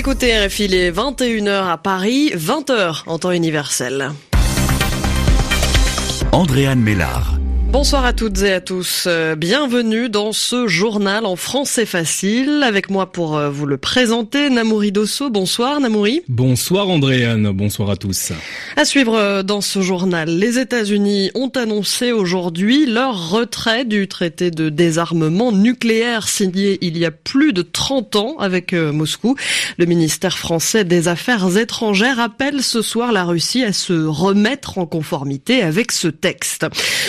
écoutez RFI, il est 21h à Paris, 20h en temps universel. Andréane Mélard. Bonsoir à toutes et à tous. Euh, bienvenue dans ce journal en français facile. Avec moi pour euh, vous le présenter, Namouri Dosso. Bonsoir Namouri. Bonsoir Andréane. Bonsoir à tous. À suivre euh, dans ce journal, les États-Unis ont annoncé aujourd'hui leur retrait du traité de désarmement nucléaire signé il y a plus de 30 ans avec Moscou. Le ministère français des Affaires étrangères appelle ce soir la Russie à se remettre en conformité avec ce texte.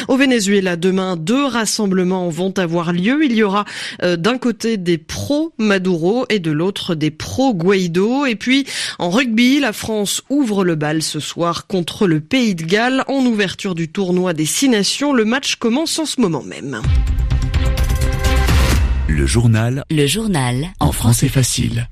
Au Venezuela, Venezuela. Demain, deux rassemblements vont avoir lieu. Il y aura euh, d'un côté des pro-Maduro et de l'autre des pro-Guaido. Et puis, en rugby, la France ouvre le bal ce soir contre le Pays de Galles en ouverture du tournoi des Six Nations. Le match commence en ce moment même. Le journal. Le journal. En français facile.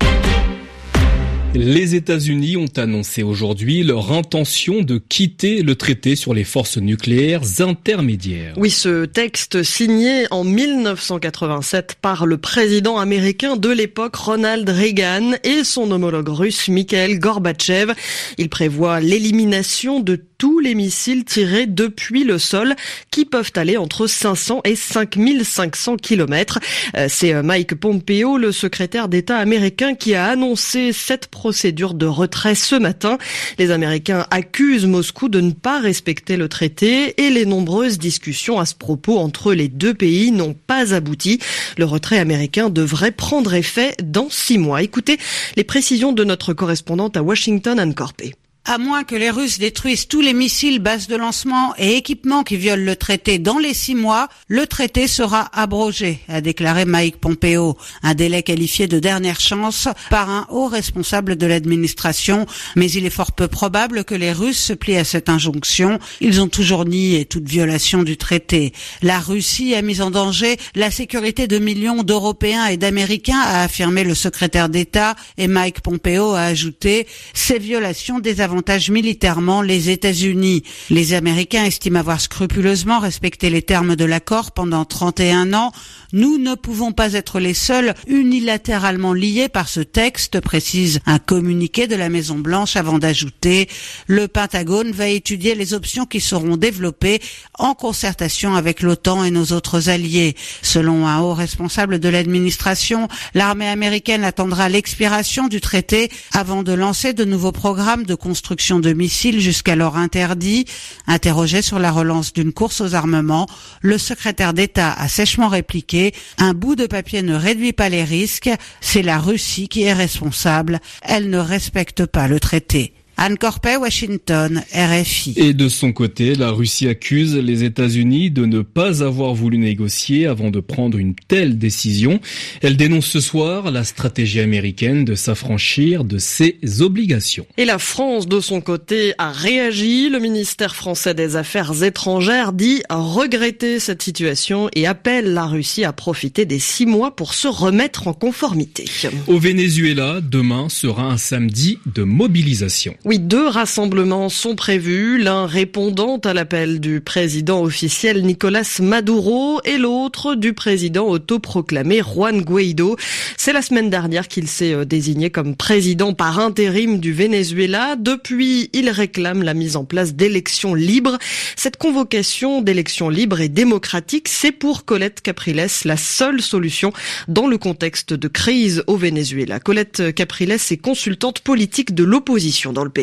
Les États-Unis ont annoncé aujourd'hui leur intention de quitter le traité sur les forces nucléaires intermédiaires. Oui, ce texte signé en 1987 par le président américain de l'époque Ronald Reagan et son homologue russe Mikhail Gorbatchev. Il prévoit l'élimination de tous les missiles tirés depuis le sol qui peuvent aller entre 500 et 5500 kilomètres. Euh, c'est euh, Mike Pompeo, le secrétaire d'État américain, qui a annoncé cette procédure de retrait ce matin. Les Américains accusent Moscou de ne pas respecter le traité et les nombreuses discussions à ce propos entre les deux pays n'ont pas abouti. Le retrait américain devrait prendre effet dans six mois. Écoutez les précisions de notre correspondante à Washington, Anne Corpé. À moins que les Russes détruisent tous les missiles, bases de lancement et équipements qui violent le traité dans les six mois, le traité sera abrogé, a déclaré Mike Pompeo. Un délai qualifié de dernière chance par un haut responsable de l'administration. Mais il est fort peu probable que les Russes se plient à cette injonction. Ils ont toujours nié toute violation du traité. La Russie a mis en danger la sécurité de millions d'Européens et d'Américains, a affirmé le secrétaire d'État, et Mike Pompeo a ajouté ces violations désavantages militairement les États-Unis. Les Américains estiment avoir scrupuleusement respecté les termes de l'accord pendant 31 ans. Nous ne pouvons pas être les seuls unilatéralement liés par ce texte, précise un communiqué de la Maison Blanche avant d'ajouter le Pentagone va étudier les options qui seront développées en concertation avec l'OTAN et nos autres alliés. Selon un haut responsable de l'administration, l'armée américaine attendra l'expiration du traité avant de lancer de nouveaux programmes de construction construction de missiles jusqu'alors interdits. Interrogé sur la relance d'une course aux armements, le secrétaire d'État a sèchement répliqué Un bout de papier ne réduit pas les risques, c'est la Russie qui est responsable, elle ne respecte pas le traité. Anne Corpet, Washington, RFI. Et de son côté, la Russie accuse les États-Unis de ne pas avoir voulu négocier avant de prendre une telle décision. Elle dénonce ce soir la stratégie américaine de s'affranchir de ses obligations. Et la France, de son côté, a réagi. Le ministère français des Affaires étrangères dit regretter cette situation et appelle la Russie à profiter des six mois pour se remettre en conformité. Au Venezuela, demain sera un samedi de mobilisation. Oui, deux rassemblements sont prévus, l'un répondant à l'appel du président officiel Nicolas Maduro et l'autre du président autoproclamé Juan Guaido. C'est la semaine dernière qu'il s'est euh, désigné comme président par intérim du Venezuela. Depuis, il réclame la mise en place d'élections libres. Cette convocation d'élections libres et démocratiques, c'est pour Colette Capriles la seule solution dans le contexte de crise au Venezuela. Colette Capriles est consultante politique de l'opposition dans le pays.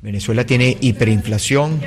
Venezuela tiene hiperinflación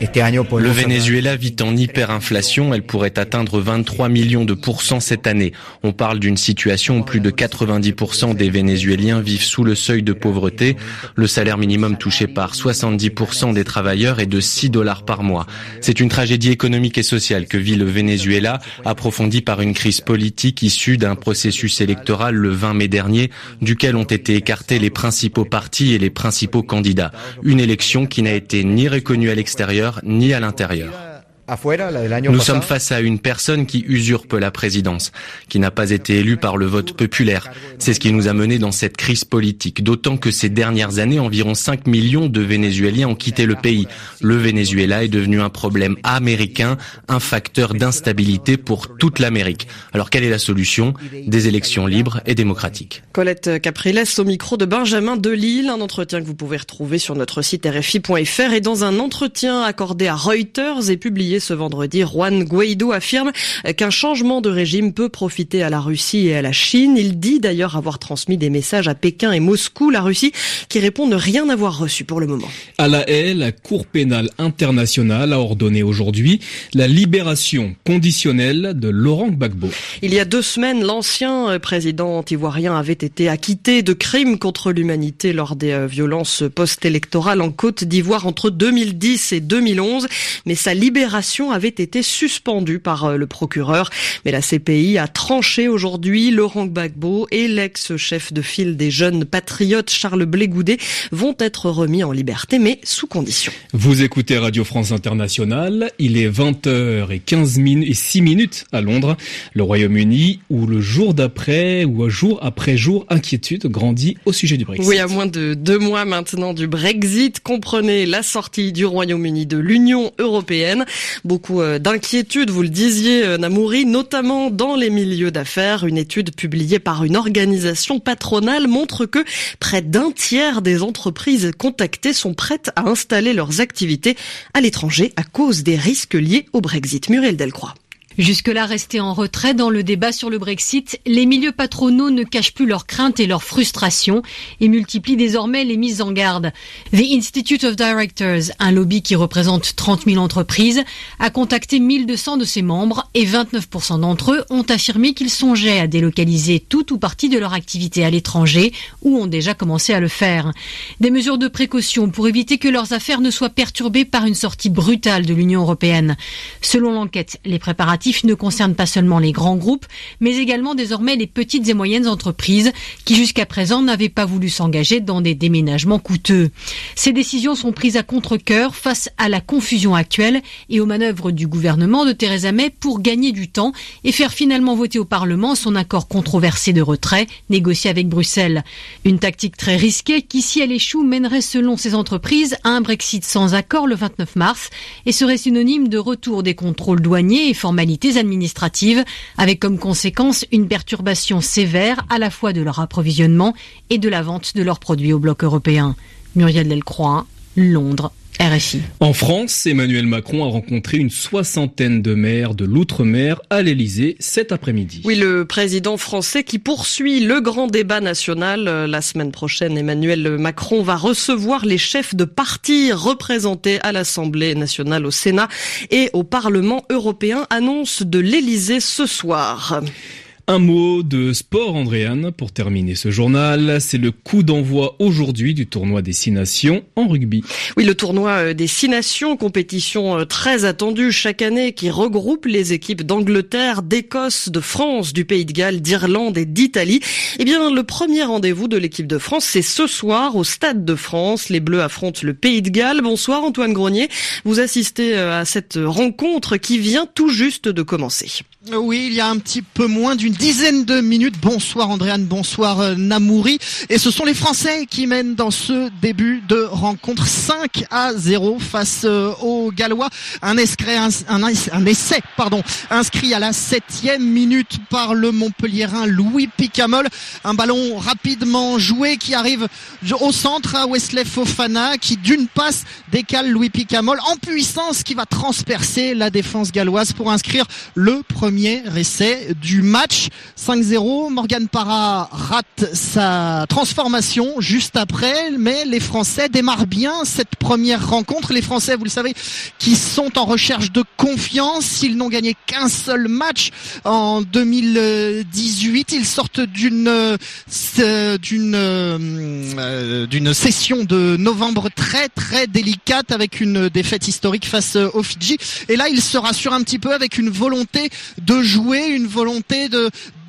Le Venezuela vit en hyperinflation. Elle pourrait atteindre 23 millions de pourcents cette année. On parle d'une situation où plus de 90% des Vénézuéliens vivent sous le seuil de pauvreté. Le salaire minimum touché par 70% des travailleurs est de 6 dollars par mois. C'est une tragédie économique et sociale que vit le Venezuela, approfondie par une crise politique issue d'un processus électoral le 20 mai dernier, duquel ont été écartés les principaux partis et les principaux candidats. Une élection qui n'a été ni reconnue à l'extérieur ni à l'intérieur. Nous sommes face à une personne qui usurpe la présidence, qui n'a pas été élue par le vote populaire. C'est ce qui nous a mené dans cette crise politique, d'autant que ces dernières années, environ 5 millions de Vénézuéliens ont quitté le pays. Le Venezuela est devenu un problème américain, un facteur d'instabilité pour toute l'Amérique. Alors quelle est la solution? Des élections libres et démocratiques. Colette Capriles au micro de Benjamin Delille, un entretien que vous pouvez retrouver sur notre site rfi.fr et dans un entretien accordé à Reuters et publié ce vendredi, Juan Guaido affirme qu'un changement de régime peut profiter à la Russie et à la Chine. Il dit d'ailleurs avoir transmis des messages à Pékin et Moscou, la Russie, qui répond ne rien avoir reçu pour le moment. À la haie, la Cour pénale internationale a ordonné aujourd'hui la libération conditionnelle de Laurent Gbagbo. Il y a deux semaines, l'ancien président ivoirien avait été acquitté de crimes contre l'humanité lors des euh, violences post-électorales en Côte d'Ivoire entre 2010 et 2011, mais sa libération avait été suspendue par euh, le procureur. Mais la CPI a tranché aujourd'hui. Laurent Gbagbo et l'ex-chef de file des jeunes patriotes Charles Blégoudet vont être remis en liberté, mais sous condition. Vous écoutez Radio France Internationale. Il est 20h et 15 minutes et 6 minutes à Londres, le Royaume-Uni, où le jour d'après ou jour après jour, inquiétude grandit au sujet du Brexit. Oui, à moins de deux mois maintenant du Brexit, comprenez la sortie du Royaume-Uni de l'Union européenne. Beaucoup euh, d'inquiétudes, vous le disiez, euh, Namouri, notamment dans les milieux d'affaires. Une étude publiée par une organisation patronale montre que près d'un tiers des entreprises contactées sont prêtes à installer leurs activités à l'étranger à cause des risques liés au Brexit. Muriel Delcroix. Jusque-là restés en retrait dans le débat sur le Brexit, les milieux patronaux ne cachent plus leurs craintes et leurs frustrations et multiplient désormais les mises en garde. The Institute of Directors, un lobby qui représente 30 000 entreprises, a contacté 1200 de ses membres et 29% d'entre eux ont affirmé qu'ils songeaient à délocaliser tout ou partie de leur activité à l'étranger ou ont déjà commencé à le faire. Des mesures de précaution pour éviter que leurs affaires ne soient perturbées par une sortie brutale de l'Union européenne. Selon l'enquête, les préparatifs ne concerne pas seulement les grands groupes, mais également désormais les petites et moyennes entreprises qui jusqu'à présent n'avaient pas voulu s'engager dans des déménagements coûteux. Ces décisions sont prises à contre-cœur face à la confusion actuelle et aux manœuvres du gouvernement de Theresa May pour gagner du temps et faire finalement voter au Parlement son accord controversé de retrait négocié avec Bruxelles. Une tactique très risquée qui, si elle échoue, mènerait selon ces entreprises à un Brexit sans accord le 29 mars et serait synonyme de retour des contrôles douaniers et formalités administratives, avec comme conséquence une perturbation sévère à la fois de leur approvisionnement et de la vente de leurs produits au bloc européen. Muriel Delcroix, Londres, RFI. En France, Emmanuel Macron a rencontré une soixantaine de maires de l'outre-mer à l'Elysée cet après-midi. Oui, le président français qui poursuit le grand débat national. Euh, la semaine prochaine, Emmanuel Macron va recevoir les chefs de partis représentés à l'Assemblée nationale, au Sénat et au Parlement européen. Annonce de l'Elysée ce soir. Un mot de sport, Andréane, pour terminer ce journal. C'est le coup d'envoi aujourd'hui du tournoi des Six Nations en rugby. Oui, le tournoi euh, des Six Nations, compétition euh, très attendue chaque année qui regroupe les équipes d'Angleterre, d'Écosse, de France, du Pays de Galles, d'Irlande et d'Italie. Eh bien, le premier rendez-vous de l'équipe de France, c'est ce soir au Stade de France. Les Bleus affrontent le Pays de Galles. Bonsoir Antoine Grenier. Vous assistez euh, à cette rencontre qui vient tout juste de commencer. Oui, il y a un petit peu moins d'une dizaine de minutes. Bonsoir Andréane, bonsoir euh, Namouri. Et ce sont les Français qui mènent dans ce début de rencontre 5 à 0 face euh, aux Gallois. Un, un, essai pardon, inscrit à la septième minute par le Montpelliérain Louis Picamol. Un ballon rapidement joué qui arrive au centre à Wesley Fofana qui d'une passe décale Louis Picamol en puissance qui va transpercer la défense galloise pour inscrire le premier premier essai du match. 5-0, Morgan Parra rate sa transformation juste après, mais les Français démarrent bien cette première rencontre. Les Français, vous le savez, qui sont en recherche de confiance, ils n'ont gagné qu'un seul match en 2018. Ils sortent d'une euh, d'une euh, d'une session de novembre très très délicate avec une défaite historique face aux Fidji. Et là, ils se rassurent un petit peu avec une volonté de jouer, une volonté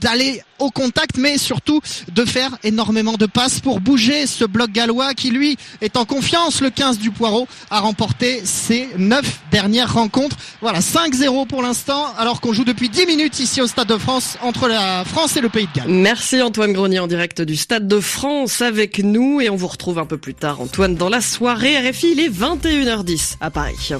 d'aller au contact, mais surtout de faire énormément de passes pour bouger ce bloc gallois qui lui est en confiance. Le 15 du Poireau a remporté ses 9 dernières rencontres. Voilà, 5-0 pour l'instant, alors qu'on joue depuis 10 minutes ici au Stade de France entre la France et le Pays de Galles. Merci Antoine Grenier en direct du Stade de France avec nous et on vous retrouve un peu plus tard Antoine dans la soirée RFI, il est 21h10 à Paris.